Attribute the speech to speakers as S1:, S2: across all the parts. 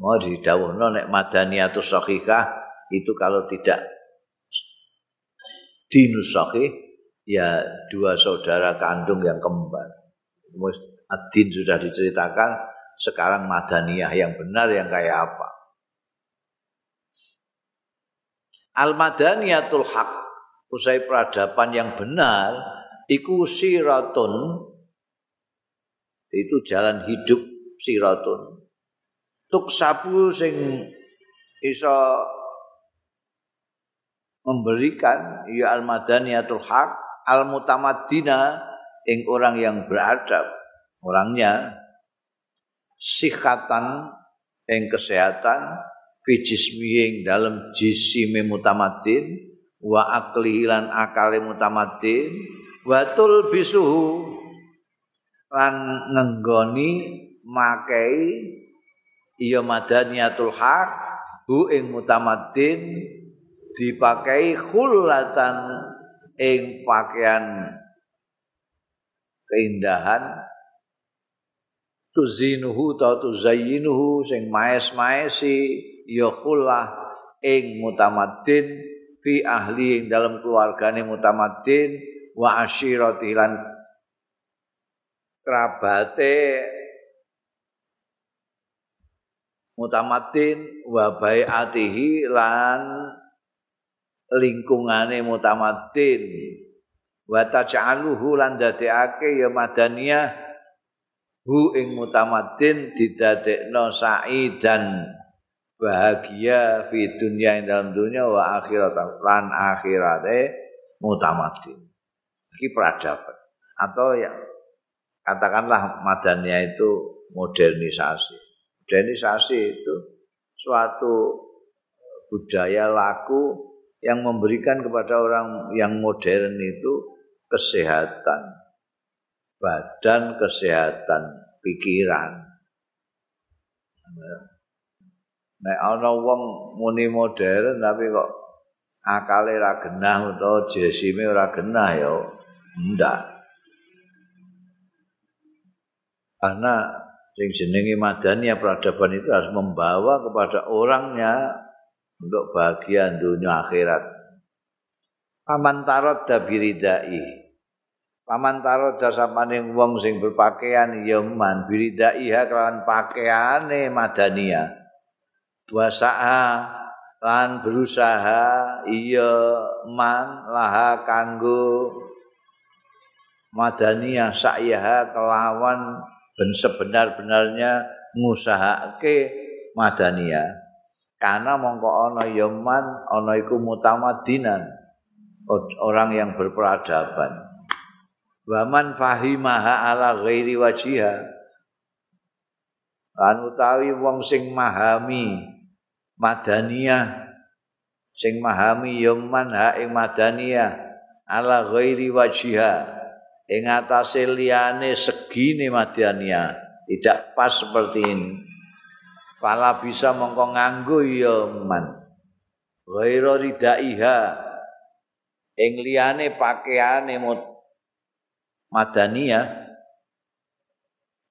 S1: Mau didawuhno nek Madaniyatu sahihah itu kalau tidak dinus ya dua saudara kandung yang kembar. Adin sudah diceritakan, sekarang Madaniyah yang benar yang kayak apa? Al-Madaniyatul Haq, usai peradaban yang benar, iku siratun, itu jalan hidup siratun. Tuk sabu sing iso memberikan ya al-madaniyatul haq al-mutamaddina ing orang yang beradab orangnya sihatan ing kesehatan fi jismi dalam jisime mutamaddin wa akli lan akale mutamaddin wa tul bisuhu lan ngenggoni makai iya madaniyatul haq hu ing mutamaddin dipakai khulatan ing pakaian keindahan. Tuzinuhu ta tuzayyinuhu sing maes-maesi ya khullah ing mutamaddin fi ahli ing dalam keluargane mutamaddin wa ashirati lan kerabate mutamaddin wa bai'atihi lan lingkungane mutamaddin wa taj'aluhu lan dadekake ya madaniyah hu ing mutamaddin didadekno dan bahagia fi dunia ing dalam dunia wa akhirat lan akhirate mutamaddin iki peradaban. Atau ya katakanlah madaniyah itu modernisasi modernisasi itu suatu budaya laku yang memberikan kepada orang yang modern itu kesehatan badan, kesehatan pikiran. Nek ana wong muni modern tapi kok akale ra genah utawa jesime ora genah ya ndak. Karena sing jenenge madani peradaban itu harus membawa kepada orangnya untuk bahagia dunia akhirat. Paman tarot dabiridai. Paman tarot dasamaning wong sing berpakaian ya man biridai ha kelawan pakaiane madania. Wasa'a lan berusaha iya man laha kanggo madania sa'yaha kelawan ben sebenar-benarnya ngusahake madania. Karena mongko ana yaman ana iku mutamadinan orang yang berperadaban. Waman fahimaha ala ghairi wajiha. Lan utawi wong sing mahami madaniyah sing mahami yaman ha ing madaniyah ala ghairi wajiha ing atase liyane segine madaniyah tidak pas seperti ini. Fala bisa mongko nganggo ya man. Ghairu ridaiha. Ing liyane pakaiane madaniyah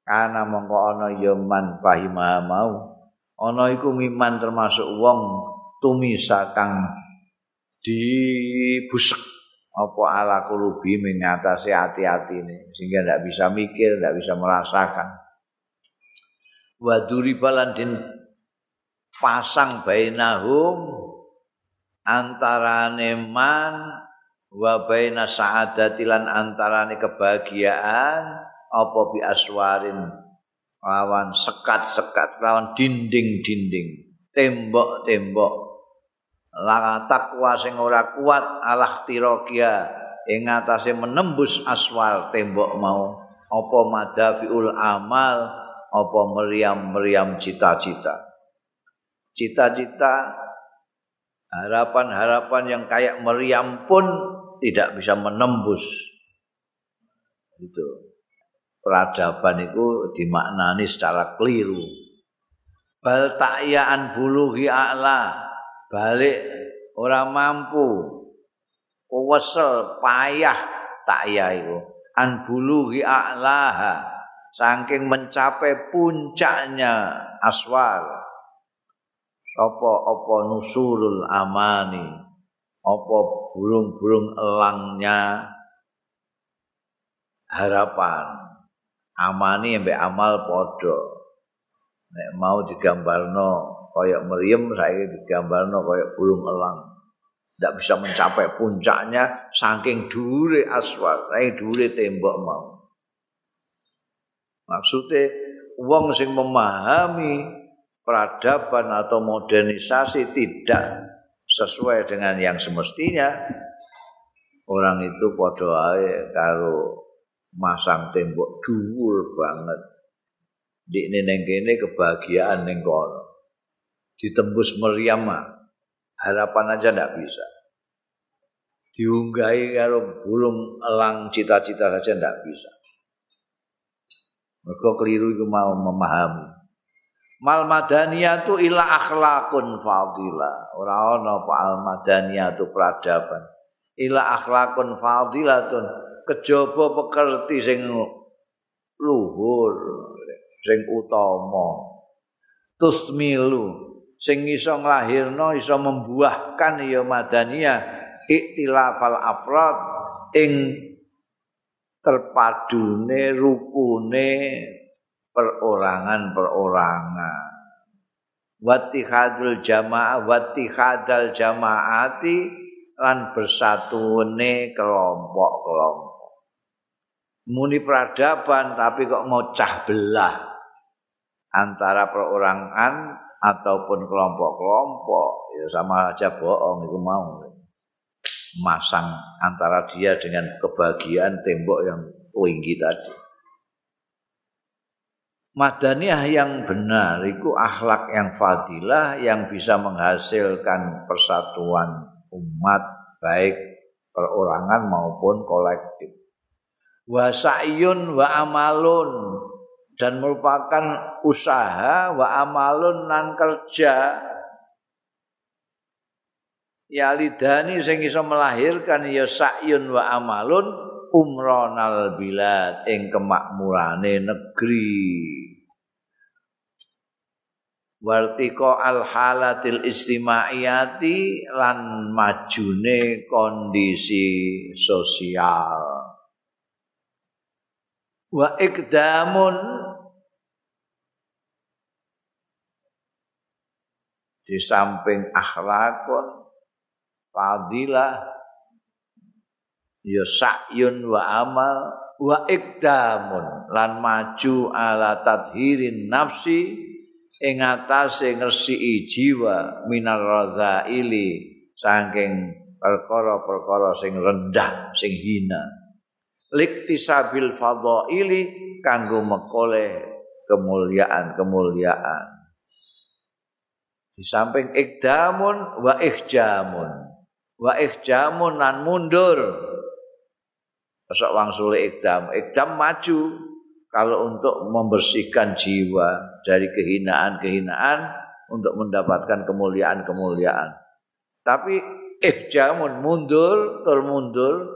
S1: kana mongko ana ya man fahima mau. Ana iku miman termasuk wong tumisa kang dibusek apa ala kulubi mengatasi hati-hati ini sehingga tidak bisa mikir, tidak bisa merasakan. wa duribalan din pasang bainahum antarane man wa baina sa'adati lan antarane kebahagiaan apa bi aswarin lawan sekat-sekat lawan dinding-dinding tembok-tembok la takwa sing ora kuat alah tirokia ing atase menembus aswal tembok mau. Apa madafiul amal apa meriam-meriam cita-cita. cita-cita harapan-harapan yang kayak meriam pun tidak bisa menembus. Itu peradaban itu dimaknani secara keliru. Bal ta'yaan buluhi a'la balik orang mampu. Wesel payah ta'ya itu an buluhi a'laha saking mencapai puncaknya aswar. Apa-apa nusulul amani? Apa burung-burung elangnya? Harapan. Amani mbek amal padha. Nek mau digambarno kaya meriam saya digambarno kaya burung elang. Tidak bisa mencapai puncaknya saking dure aswar saking dure tembok mau. Maksudnya wong sing memahami peradaban atau modernisasi tidak sesuai dengan yang semestinya orang itu padha ae karo masang tembok dhuwur banget. Di kene kebahagiaan ning kono ditembus meriam harapan aja ndak bisa. Diunggahi karo bulung elang cita-cita saja ndak bisa. Mereka keliru itu mau memahami. Mal madaniyatu ila akhlakun fadila. Ora ana apa al madaniyatu peradaban. Ila akhlakun fadilatun. Kejaba pekerti sing luhur sing utama. Tusmilu sing iso nglahirno iso membuahkan ya madaniyah iktilafal afrad ing terpadune rukune perorangan-perorangan. Wattihadul jamaah wattihadal jamaati lan bersatuane kelompok-kelompok. Muni peradaban tapi kok ngocah belah antara perorangan ataupun kelompok-kelompok ya sama aja bohong itu mau masang antara dia dengan kebahagiaan tembok yang tinggi tadi. Madaniyah yang benar itu akhlak yang fadilah yang bisa menghasilkan persatuan umat baik perorangan maupun kolektif. Wa sa'yun wa amalun dan merupakan usaha wa amalun nan kerja. Ya lidani sing iso melahirkan ya sa'yun wa amalun umronal bilad ing kemakmurane negeri. Wartiko al halatil istimaiyati lan majune kondisi sosial. Wa ikdamun di samping akhlakun fadilah ya sa'yun wa amal wa ikdamun lan maju ala tadhirin nafsi ing atase ngresiki jiwa minar radzaili saking perkara-perkara sing rendah sing hina. Liktisabil fadhaili kanggo mekole kemuliaan-kemuliaan di samping ikdamun wa ihjamun wa ihjamun lan mundur Masuk wangsule ikdam. Ikdam maju kalau untuk membersihkan jiwa dari kehinaan-kehinaan untuk mendapatkan kemuliaan-kemuliaan. Tapi ikjamun mundur, termundur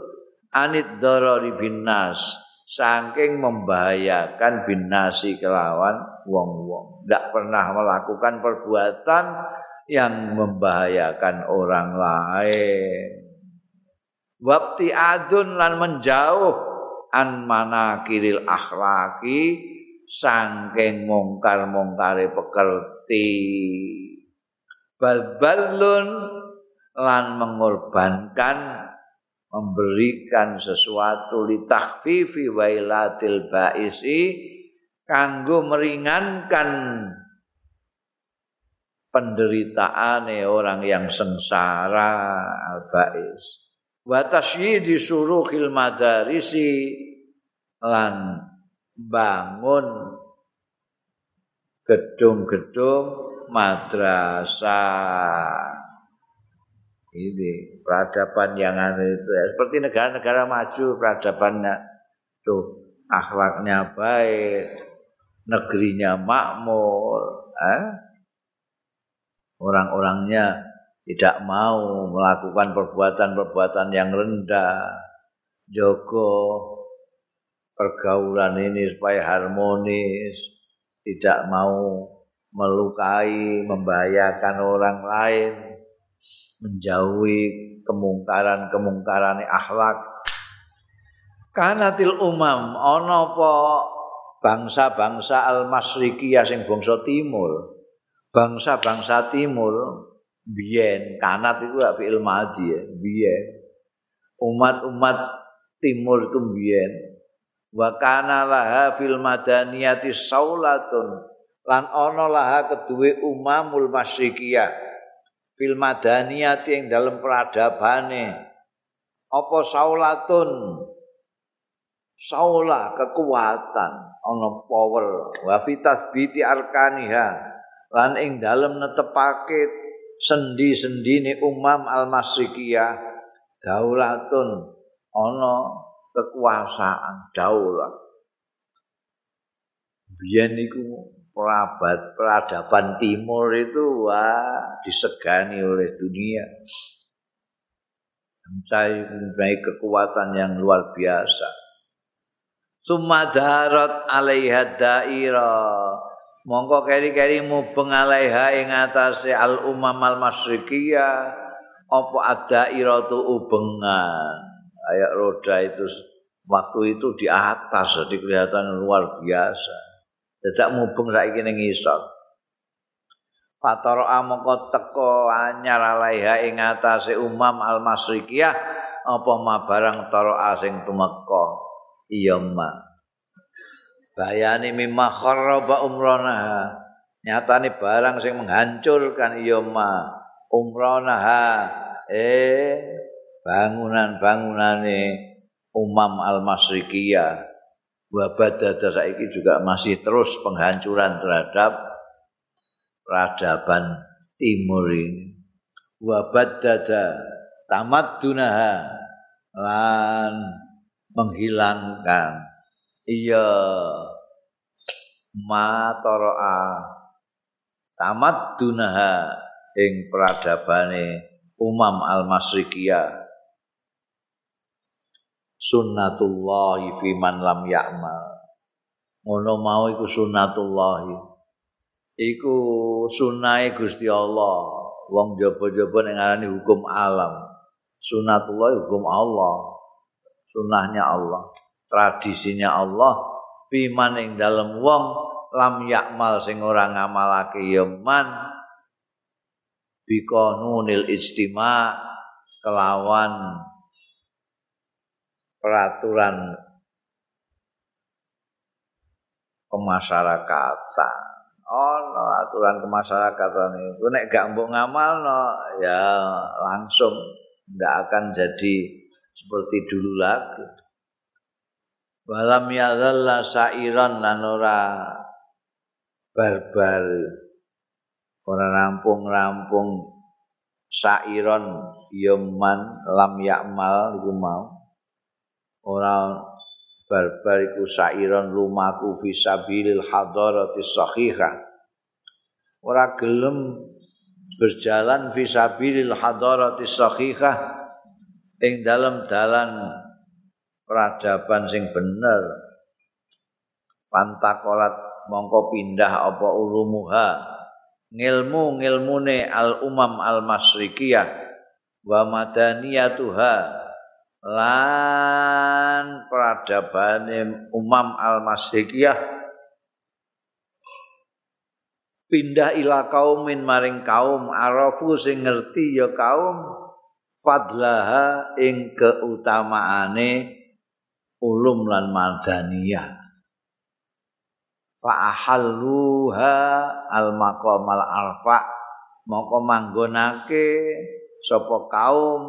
S1: anit darari binnas saking membahayakan binasi kelawan wong-wong. Tidak pernah melakukan perbuatan yang membahayakan orang lain. wabti adun lan menjauh an mana kiril akhlaki sangking mongkar mongkare pekerti bal balun lan mengorbankan memberikan sesuatu li takhfifi wailatil baisi kanggo meringankan penderitaan orang yang sengsara al bais. Wa tasyidi suruhil madarisi lan bangun gedung-gedung madrasah ini peradaban yang anu itu ya. seperti negara-negara maju peradabannya tuh akhlaknya baik negerinya makmur eh? orang-orangnya tidak mau melakukan perbuatan-perbuatan yang rendah Joko pergaulan ini supaya harmonis tidak mau melukai membahayakan orang lain menjauhi kemungkaran-kemungkaran akhlak. Kanatil umam ana apa bangsa-bangsa al-masriki sing bangsa timur. Bangsa-bangsa timur biyen kanat itu gak fi'il madhi ya, biyen. Umat-umat timur itu biyen. Wa kana laha fil madaniyati saulatun lan ana laha keduwe umamul masrikiyah fil madaniyati ing dalam peradabane apa saulatun? Saula kekuatan ana power. Wa fi tathbiti arkaniha. Lan ing dalem netepake sendi-sendine umam al-masrikiyah daulatun ana kekuasaan daulah biyen iku perabad peradaban timur itu wah disegani oleh dunia. Saya mempunyai kekuatan yang luar biasa. Sumadarat alaiha daira. Mongko keri-keri mubeng alaiha ing atase al umam al masriqiyah apa ada iratu ubengan? Kayak roda itu waktu itu di atas jadi kelihatan luar biasa dadak mubeng saiki ning isor Fatara amoko teko anyar alaiha ing atase umam al-masrikiyah apa ma barang tara asing tumeka? Iya ma. Bayani mimma kharaba umrana nyatane barang sing menghancurkan iya ma. Umrana eh bangunan-bangunane umam wabadada saiki juga masih terus penghancuran terhadap peradaban timur ini. Wabadada tamat dunaha lan menghilangkan. Iya matoroa tamat dunaha ing peradabane umam al-masrikiyah sunnatullah fi man lam ya'mal. Ngono mau iku sunnatullah. Iku sunahe Gusti Allah. Wong jaba-jaba ning ngarani hukum alam. Sunnatullah hukum Allah. Sunnahnya Allah, tradisinya Allah fi man ing dalem wong lam yakmal sing ora ngamalake ya man bi qanunil istima kelawan peraturan kemasyarakatan. Oh, no, aturan kemasyarakatan itu nek gak mbok ngamal no, ya langsung ndak akan jadi seperti dulu lagi. Walam yadzalla sairan lan ora barbar ora rampung-rampung sairon yaman lam yakmal iku mau ora barbar iku sairon lumaku fi sabilil hadarati sahihah ora gelem berjalan fi sabilil hadarati sahihah ing dalam dalan peradaban sing bener. Pantakolat mongko pindah apa ulumuha. Ngilmu ngilmune al umam al masrikiyah wa madaniyatuha lan peradaban umam al-masihiyah pindah ila kaumin maring kaum arafu sing ngerti ya kaum fadlaha ing keutamaane ulum lan madaniyah. Fa ahalluha al maqamal arfa moko manggonake sapa kaum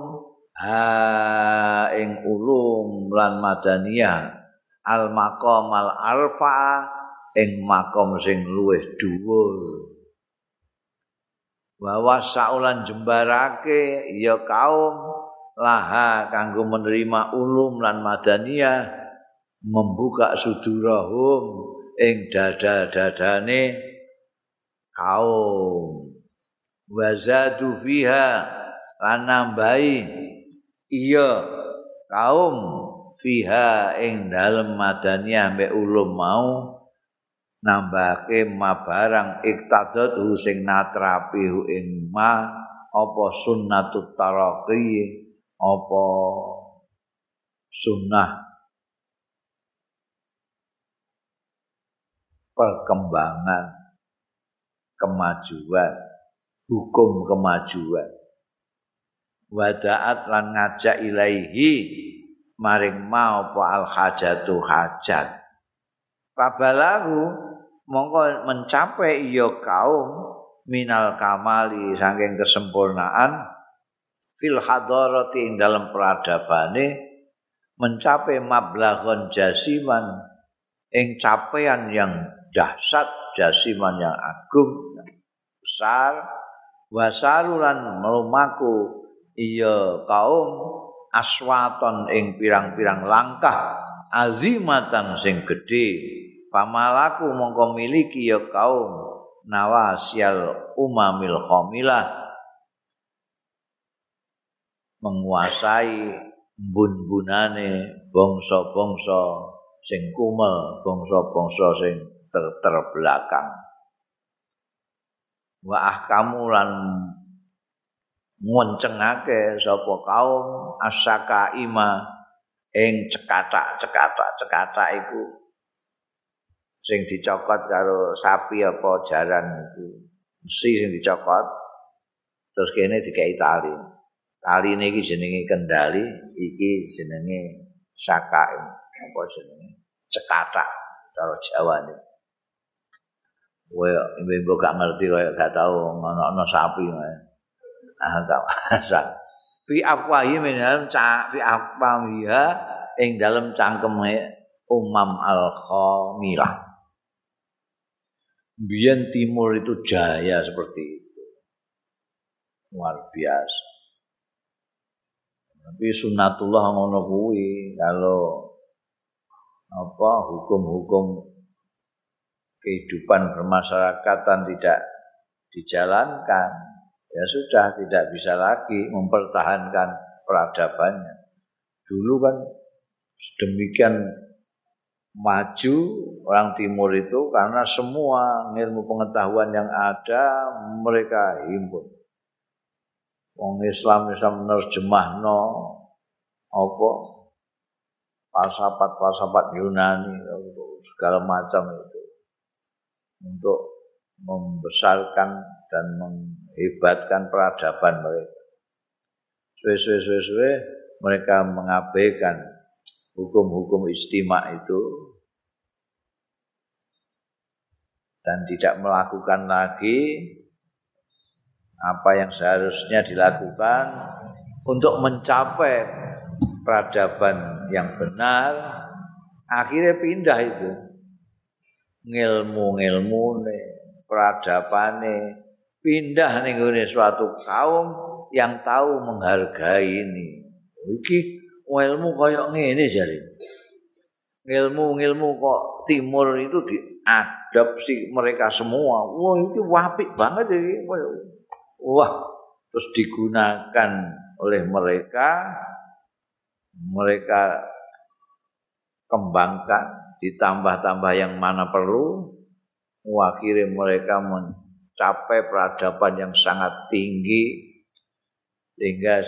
S1: ha ing ulum lan madaniyah. Al maqam al arfa ing makom sing luwih dhuwur. Bahwa saulan jembarake ya kaum laha kanggo menerima ulum lan madaniyah membuka sudurahum ing dada-dadane kaum. Wazadu fiha lan nambahi iya kaum fiha ing dalem madaniyah mbek ulum mau nambahke mabarang iktadot sing natrapi ing ma apa sunnatut taraqi apa sunnah. Perkembangan kemajuan hukum kemajuan wadaat lan ngajak ilaihi maring mau apa al hajatu hajat. Pabalahu mongko mencapai iya kaum minal kamali saking kesempurnaan fil hadarati ing dalam peradabane mencapai mablaghon jasiman ing capaian yang dahsyat jasiman yang agung besar wasarulan melumaku iya kaum aswaton ing pirang-pirang langkah azimatan sing gedhe. Pamalaku mongko miliki ya kaum nawasyal umamil khamilah menguasai bun-bunane bangsa-bangsa sing kumel bangsa-bangsa sing ter terbelakang wa ahkamu lan ngoncengake sapa kaum asaka ima ing cekatak-cekatak cekatak iku. Sing dicokot karo sapi apa jaran iku. Mesti sing dicokot. Terus kene dikai tali. Tali ini jenenge kendali iki jenenge saka apa jenenge? Cekatak cara Jawa ini Wah, ibu gak ngerti kaya gak tahu ngono sapi ah gak masak fi afwahi min dalam fi afwahiha ing dalam cangkeme umam al khamilah Biyen timur itu jaya seperti itu. Luar biasa. Tapi sunatullah ngono kuwi kalau apa hukum-hukum kehidupan bermasyarakatan tidak dijalankan ya sudah tidak bisa lagi mempertahankan peradabannya. Dulu kan sedemikian maju orang timur itu karena semua ilmu pengetahuan yang ada mereka himpun. Wong Islam bisa menerjemah no apa pasapat-pasapat Yunani segala macam itu untuk membesarkan dan menghebatkan peradaban mereka. Suwe-suwe mereka mengabaikan hukum-hukum istimak itu dan tidak melakukan lagi apa yang seharusnya dilakukan untuk mencapai peradaban yang benar akhirnya pindah itu ngilmu-ngilmu peradabane pindah nih suatu kaum yang tahu menghargai ini iki ilmu kaya ngene jare. Ilmu-ilmu kok timur itu diadopsi mereka semua. Wah, itu wapik banget ini. Wah, terus digunakan oleh mereka mereka kembangkan ditambah-tambah yang mana perlu akhirnya mereka mencapai peradaban yang sangat tinggi sehingga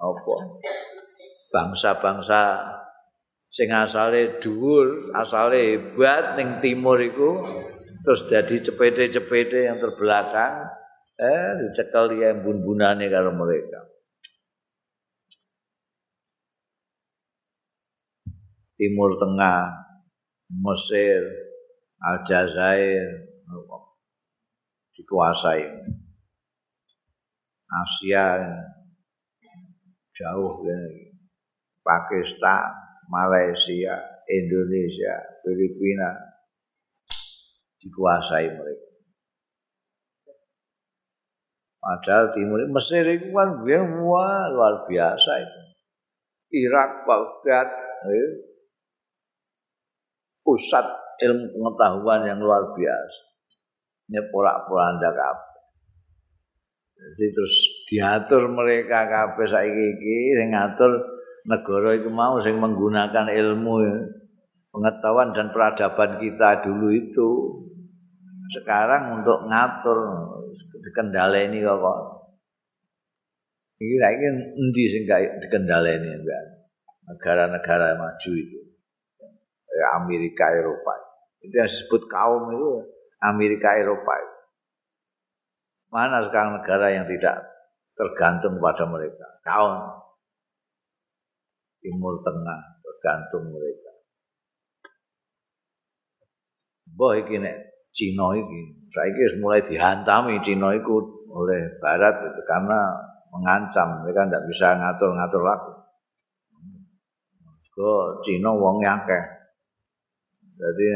S1: apa bangsa-bangsa sing asale dhuwur, asale hebat ning timur iku terus jadi cepete-cepete yang terbelakang eh dicekel ya bun-bunane karo mereka. Timur Tengah, Mesir, Aljazair dikuasai. Asia jauh ini. Pakistan, Malaysia, Indonesia, Filipina dikuasai mereka. Padahal timur Mesir itu kan luar biasa itu. Irak, Baghdad, eh, pusat ilmu pengetahuan yang luar biasa. Ini porak-poranda kabeh. Jadi terus diatur mereka kabeh saiki iki sing ngatur negara itu mau sing menggunakan ilmu pengetahuan dan peradaban kita dulu itu. Sekarang untuk ngatur dikendaleni kok kok. Iki lagi endi sing gak dikendaleni enggak negara-negara maju itu. Ya Amerika Eropa. Itu yang disebut kaum itu Amerika Eropa itu. mana sekarang negara yang tidak tergantung pada mereka kaum Timur Tengah tergantung mereka Boh iki nek Cina iki saiki mulai dihantami Cina iku oleh barat itu karena mengancam mereka tidak bisa ngatur-ngatur lagi. Kok Cina wong akeh. Jadi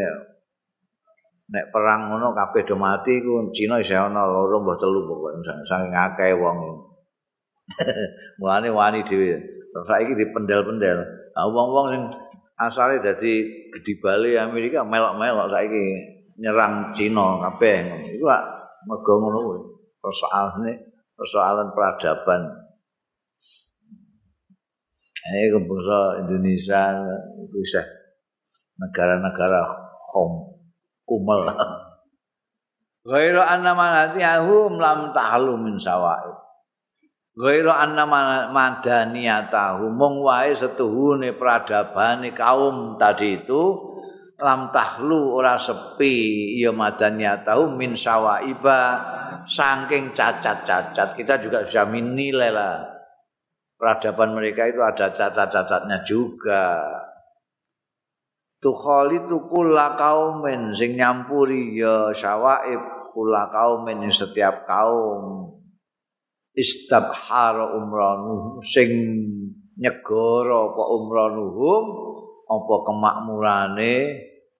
S1: nek perang ngono kabeh do mati ku Cina isih ana loro mbah telu pokoke saking akeh wong. Mulane wani dhewe. Saiki dipendel-pendel. Ah wong-wong sing asale dadi gede bali Amerika melok-melok saiki nyerang Cina kabeh iku lak mergo ngono kuwi persoalane persoalan peradaban ini kebangsa Indonesia itu negara-negara home kumel Ghairu anna manatiyahu lam ta'lu min sawaib. Ghairu anna madaniyatahu mung wae setuhune pradabane kaum tadi itu lam tahlu ora sepi ya madaniyatahu min sawaiba saking cacat-cacat. Kita juga bisa menilai lah. Peradaban mereka itu ada cacat-cacatnya juga tukhali tukula kaumen sing nyampuri ya sawaib kula kaumen setiap kaum. Istabhara umranuhum sing nyegara apa umranuhum apa kemakmurane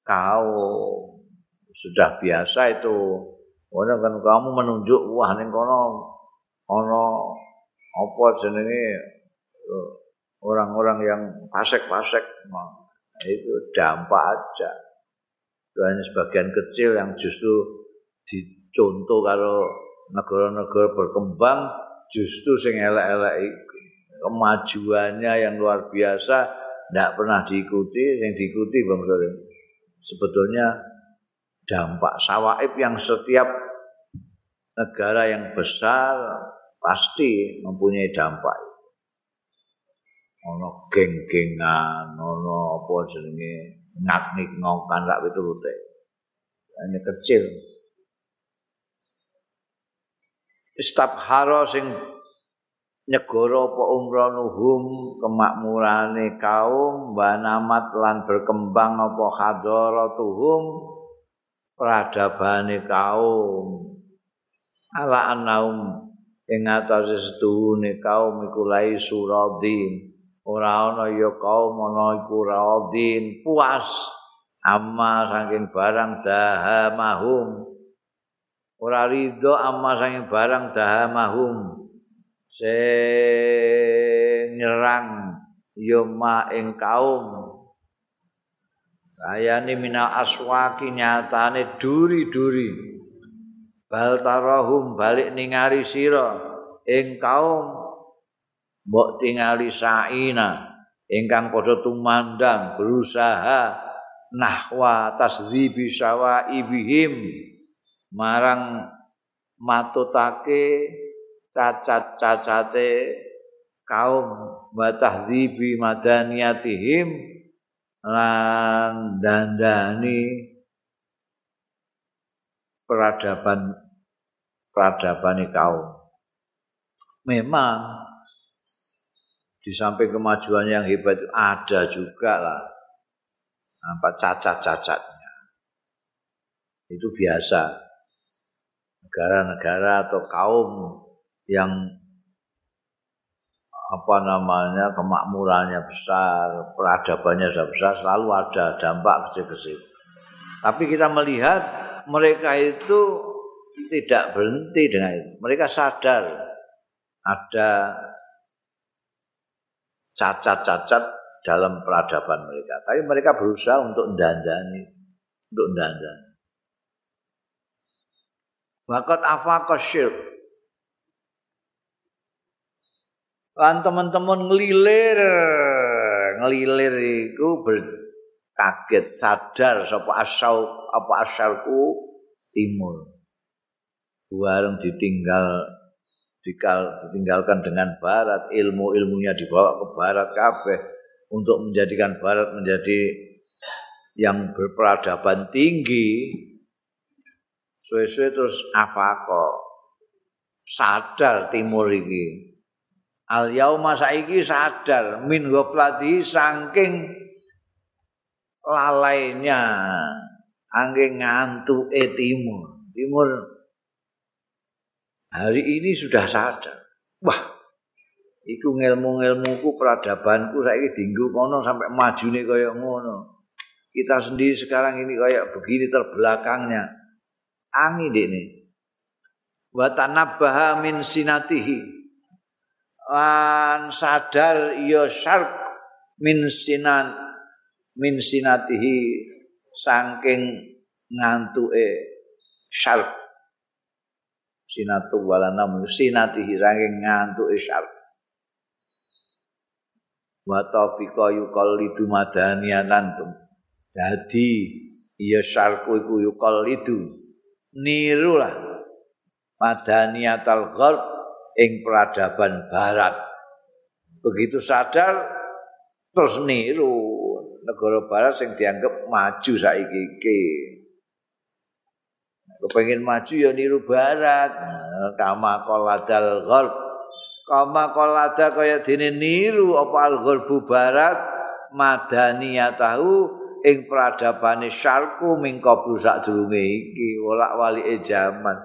S1: kaum. Sudah biasa itu. Orang kan kamu menunjuk wah ning kono ana apa jenenge orang-orang yang fasik-fasik nah, itu dampak aja. Itu hanya sebagian kecil yang justru dicontoh kalau negara-negara berkembang justru sing elek-elek kemajuannya yang luar biasa tidak pernah diikuti yang diikuti bang Sore sebetulnya dampak sawaib yang setiap negara yang besar pasti mempunyai dampak ono geng-gengan ono apa jenenge ngak-ngik ngokan rak piturute. Hanya kecil. Istabhara sing nyegara apa umranuhum kemakmurane kaum banamat lan berkembang apa hadaratuhum peradabane kaum. Ala anaum ing atase setuhune kaum iku lai suradin ora ana ya kaum ana iku radin puas. Amma saking barang dahamahum ora ridho amma sange barang dahamahum sing nyerang ya ma ing kaum. Ayane mina aswaki nyatane duri-duri. Bal tarahum balik ningali sira ing kaum mbok tingali saina ingkang padha tumandang berusaha nahwa tasdhibi sawa ibihim marang matutake cacat-cacate kaum batahdzibi madaniyatihim lan dandani peradaban peradaban kaum. Memang di samping kemajuan yang hebat ada juga lah apa cacat-cacatnya itu biasa negara-negara atau kaum yang apa namanya kemakmurannya besar, peradabannya besar, selalu ada dampak kecil-kecil. Tapi kita melihat mereka itu tidak berhenti dengan itu. Mereka sadar ada cacat-cacat dalam peradaban mereka. Tapi mereka berusaha untuk dandani, untuk dandani. Bakat afaqas syirk. Lan teman-teman ngelilir, ngelilir itu berkaget, sadar apa asalku timur. Warung ditinggal ditinggalkan dengan barat, ilmu-ilmunya dibawa ke barat kabeh untuk menjadikan barat menjadi yang berperadaban tinggi. Suwe-suwe terus afako sadar timur ini. Al yauma saiki sadar min ghaflati saking lalainya angin ngantuk e timur. Timur hari ini sudah sadar. Wah, iku ngelmu-ngelmuku peradabanku saiki dinggo kono sampai majune kaya ngono. Kita sendiri sekarang ini kayak begini terbelakangnya. Angin ini. Wa tanabbaha min sinatihi. lan sadar ya syarq min sinan min sinatihi saking ngantuke syarq sinatu walana sinatihi saking ngantuke syarq wa taufiqa yuqallidu madaniyan dadi ya syarqu iku yuqallidu. Niru lah madaniyatal gharb ing peradaban barat. Begitu sadar terus niru. Negara barat sing dianggap maju saiki. iki. Kepengin maju ya niru barat. Kama qoladal gharb. Kama qolada kaya dene niru apa al gharbu barat madaniyatahu ing peradabane syarku mingko sak durunge iki wolak-walike jaman.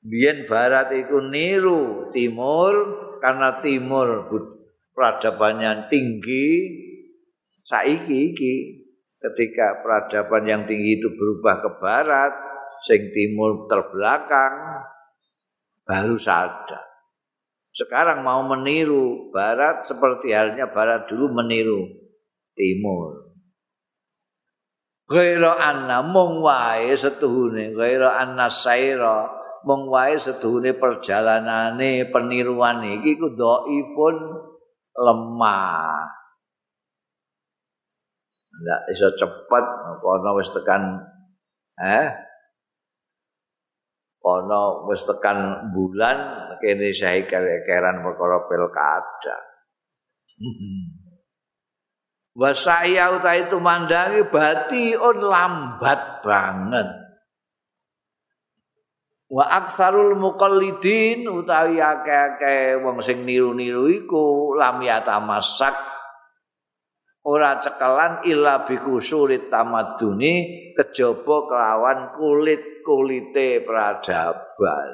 S1: Biyen barat iku niru timur karena timur peradabannya tinggi. Saiki iki ketika peradaban yang tinggi itu berubah ke barat, sing timur terbelakang baru sadar. Sekarang mau meniru barat seperti halnya barat dulu meniru timur. Ghaira anna mung wae setuhune ghaira anna saira mung wae sedune perjalanane peniruan iki ku dhaifun lemah. Ndak iso cepet ana wis tekan eh ana wis tekan bulan kene sae keran perkara pilkada. Wa saya uta itu mandangi bati on lambat banget. wa aktsarul muqallidin utawi akeh-akeh wong sing niru-niru iku lam yatamasak ora cekelan illa biku sulit tamaduni kejaba kelawan kulit-kulite peradaban.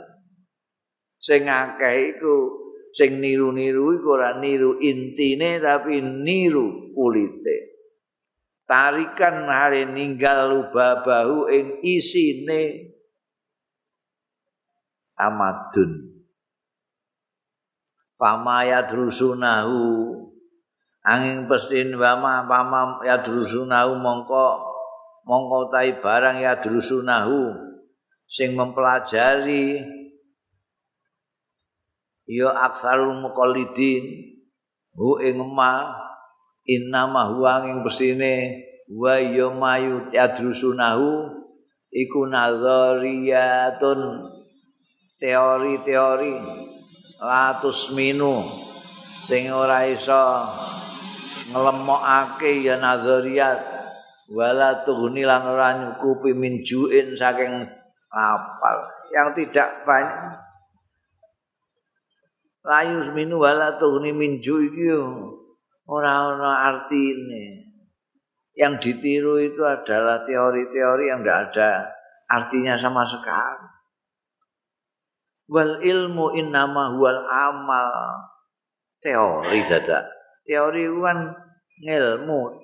S1: Sing akeh iku sing niru-niru iku ora niru intine tapi niru kulite. Tarikan hari ninggal lubabahu ing isine amadun. Pama yadrusunahu angin pestin wama pama yadrusunahu mongko mongko tai barang yadrusunahu sing mempelajari. Ya aksarul muqallidin hu ing ma inna ing pesine wa ya mayu yadrusunahu iku nazariyatun teori-teori latus minu sing ora iso nglemokake ya nazariyat. Wala tuhni lan ora nyukupi minjuin saking apal yang tidak banyak. Layus minu wala tuhni minju iki ora ana artine. Yang ditiru itu adalah teori-teori yang tidak ada artinya sama sekali. Wal ilmu innama huwal amal. Teori dada teori kan ngilmu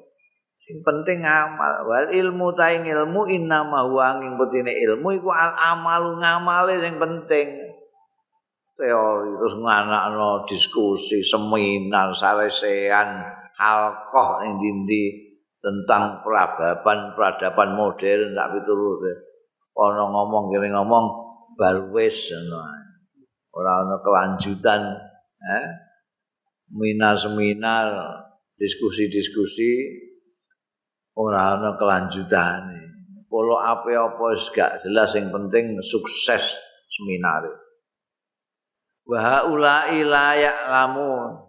S1: Sing penting amal. Wal ilmu ta ilmu inna ma huwa angin putine ilmu iku al amalu ngamale sing penting. Teori terus nganakno diskusi, seminar, saresean, halqah ing dindi tentang peradaban peradaban modern tak piturut. Ono ngomong kene ngomong baru wis ora ana kelanjutan eh seminar seminar diskusi-diskusi ora ana kelanjutane. Follow up apa wis gak jelas yang penting sukses seminar. Wa haula'i la ya'lamun.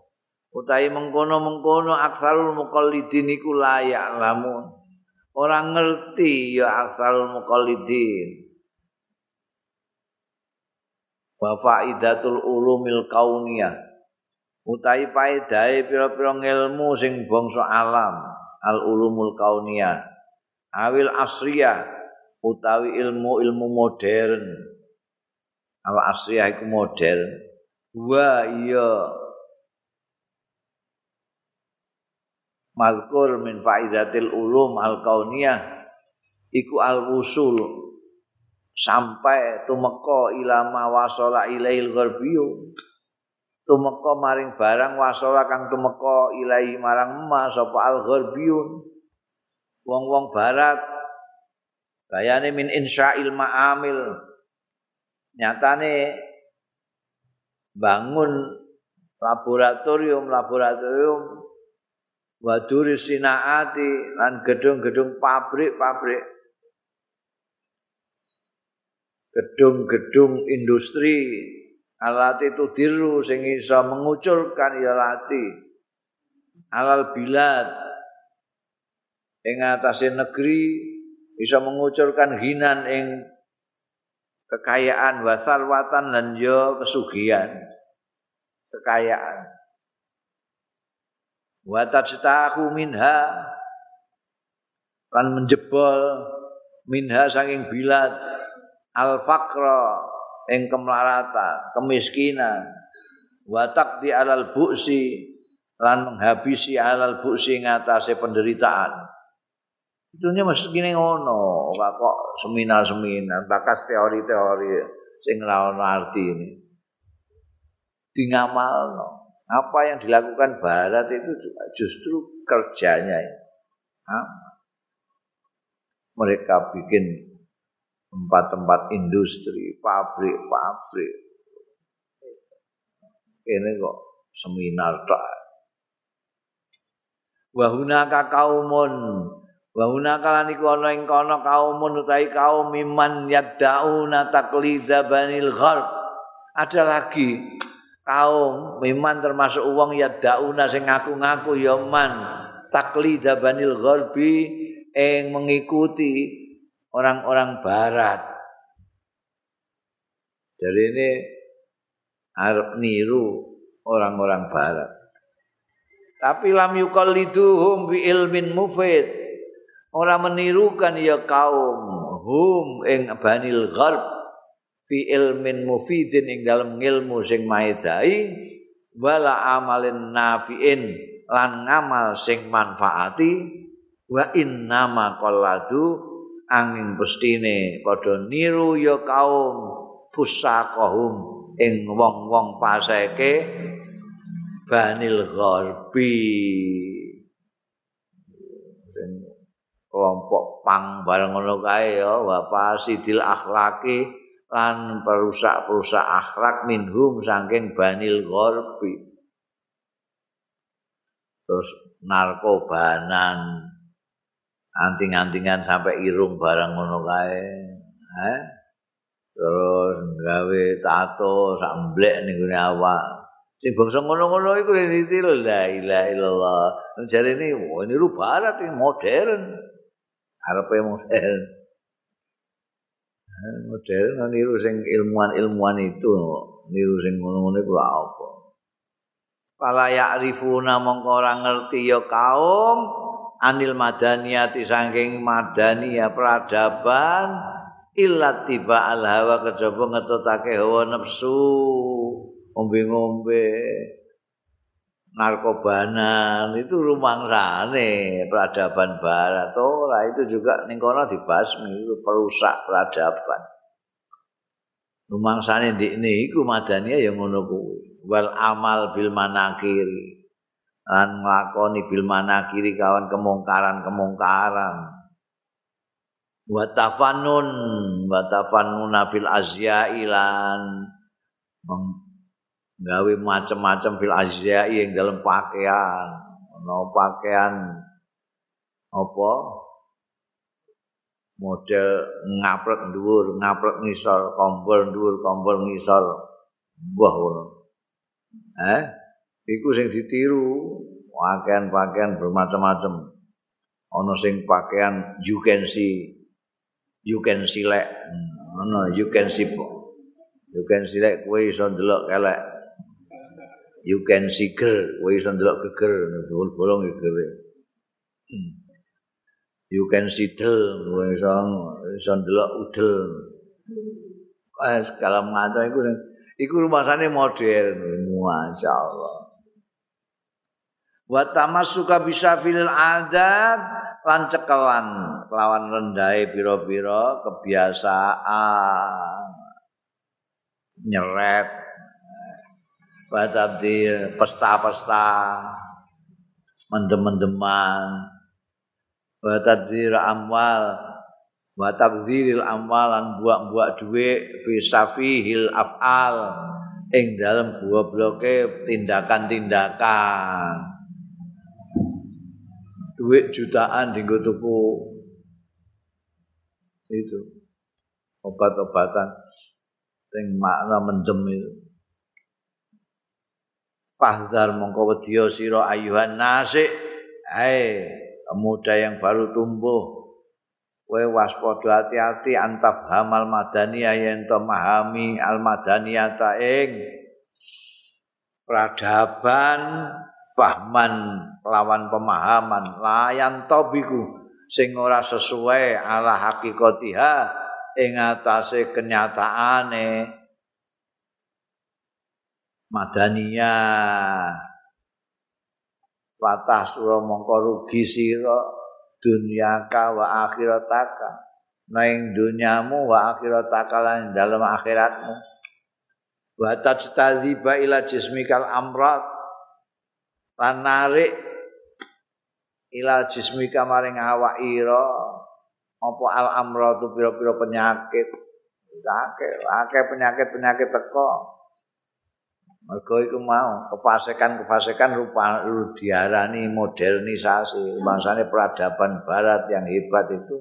S1: Utai mengkono-mengkono aksarul muqallidin iku la ya'lamun. Orang ngerti ya aksarul muqallidin. Wa faidatul ulumil kauniyah. Utai paedahe pira-pira ilmu sing bangsa alam. al ulumul kauniyah awil asriyah utawi ilmu-ilmu modern. Al asriyah iku modern. Wa iya. Mazkur min faidatil ulum al kauniyah iku al usul sampai tumeka ilama wasala ilail gharbiyyu tumeka maring barang wasala kang tumeka ilahi marang emas sapa al gharbiyun wong-wong barat. Bayane min insya'il ma'amil. Nyatane bangun laboratorium laboratorium waduri sinaati lan gedung-gedung pabrik-pabrik. Gedung-gedung industri alat itu diru sing iso mengucurkan ya lati. Alal bilad. Ing atase negeri bisa mengucurkan hinan ing kekayaan wasal watan dan yo kesugihan kekayaan. Wa tajtahu minha kan menjebol minha saking bilad. Al faqra ing kemlaratan, kemiskinan, watak di alal buksi lan menghabisi alal buksi ngatasé penderitaan. Itunya mesti gini ngono, kok seminar-seminar, bakas teori-teori sing ini. Di ngamalno. Apa yang dilakukan barat itu justru kerjanya. Ya. Mereka bikin tempat-tempat industri, pabrik-pabrik. Ini kok seminar tak. Wahunaka kaumun Wahunaka lan iku ana ing kono kaumun utahi kaum miman yaddauna taqlidza banil gharb. Ada lagi kaum miman termasuk wong yaddauna sing ngaku-ngaku ya man taqlidza banil gharbi ing mengikuti orang-orang barat. Jadi ini harap niru orang-orang barat. Tapi lam yukalliduhum bi ilmin mufid. Orang menirukan ya kaum hum ing banil gharb fi ilmin mufidin ing dalam ilmu sing maedai wala amalin nafiin lan ngamal sing manfaati wa innama qalladu angin pestine padha niru ya kaum fusaqahum ing wong-wong paseke banil gharbi. Kelompok pang bareng ngono kae ya wa fasidil akhlaki lan perusak-perusak akhlak minhum saking banil gharbi. Terus narkobanan anting-antingan sampai irung barang ngono kae. Eh? Terus gawe tato samblek ning gone awak. Sing bangsa ngono-ngono iku ditiru la ilaha illallah. Jare ini, oh, ini lu barat ini modern. Arepe modern. Modern niru sing ilmuwan-ilmuwan itu niru sing ngono-ngono iku apa. Kala ya'rifuna mongko ora ngerti ya kaum anil madaniyati saking madaniya peradaban illa tiba al hawa kejaba ngetutake hawa nafsu ngombe-ngombe narkobanan itu rumangsane peradaban barat. Ora itu juga ning kono dibasmi itu perusak peradaban. Rumangsane ndikne iku madania ya ngono wal amal bil manakir lan nglakoni bil manakiri kawan kemungkaran-kemungkaran wa tafannun wa tafannuna fil azyailan gawe macam-macam fil azya'i yang dalam pakaian. Ono pakaian apa? Model ngaprek dhuwur ngaprek ngisor kompor dhuwur kompor ngisor. Wah eh iku sing ditiru pakaian-pakaian bermacam-macam ono sing pakaian you can see you can see lek ono you can see you can see lek kowe iso ndelok kelek you can see girl, kowe iso ndelok geger, bolong geger. Hmm. You can see del, kowe iso iso ndelok udel. Eh segala macam iku iku rumasane modern, masyaallah. buat wa tamassuka bisyafil adat lan cekelan lawan rendai piro-piro kebiasaan. Nyeret di pesta-pesta mendem-mendeman. Wa amwal buat tabdziril amwal lan buak-buak duit fi af'al. Ing dalam buah bloke tindakan-tindakan. Duit jutaan di tuku. Itu. Obat-obatan. Yang makna mendem itu. Fahdar mongko wedya sira ayuhan nasik. Hai pemuda yang baru tumbuh. Kowe waspada hati-hati antaf hamal madaniyah yen to mahami al madaniyah ta ing. Peradaban fahman lawan pemahaman layan tobiku sing ora sesuai ala hakikatiha ing atase kenyataane. Madaniyah patah sura mongko rugi sira dunyaka wa akhirataka naing dunyamu wa akhirataka lan dalam akhiratmu. Wa tajtadhiba ila jismikal amrat lan narik ila jismika maring awak ira apa al amratu pira-pira penyakit akeh akeh penyakit-penyakit teko Mergo iku mau kefasekan-kefasekan rupa diarani modernisasi. Bangsane peradaban barat yang hebat itu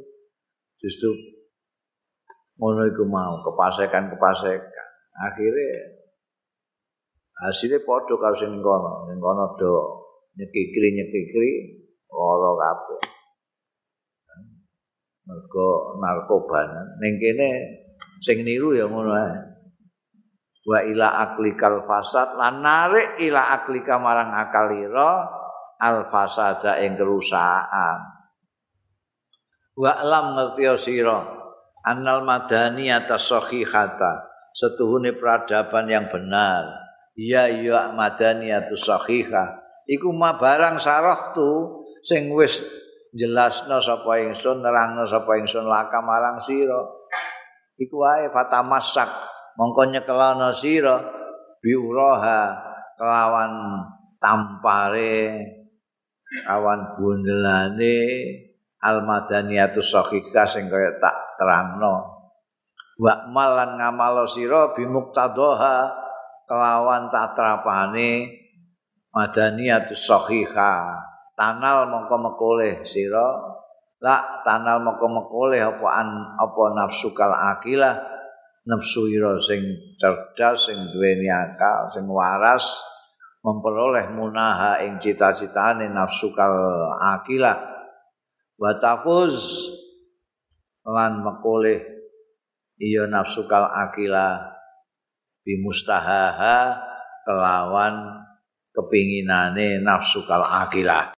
S1: justru ngono iku mau kefasekan-kefasekan. Akhirnya hasilnya padha karo sing kono. Ning kono do nyekikri-nyekikri ora kabeh. Mergo narkoba ning kene sing niru ya ngono ae. wa ila aklikal fasad lan narik ila aklika marang akalira al fasada ing kerusakan wa lam ngerti sira annal madani atas sahihata setuhune peradaban yang benar ya ya madani atus sahiha iku ma barang sarah tu sing wis jelasno sapa ingsun nerangno sapa ingsun laka marang sira. Iku wae fatamasak. Mongko nyekelana sira biuraha kelawan tampare awan bundelane almadaniyatu sahika sing kaya tak terangno. Wa malan ngamalo sira bimuktadha kelawan tatrapane madaniyatu sahika tanal mongko mekole sira la tanal mongko mekole apa an apa nafsu kal akilah nafsu ira sing cerdas sing duweni akal sing waras memperoleh munaha ing cita-citane nafsu kal akilah. Wa tafuz lan makoleh iya nafsu kal akilah bimustahaha kelawan kepinginane nafsu kal akilah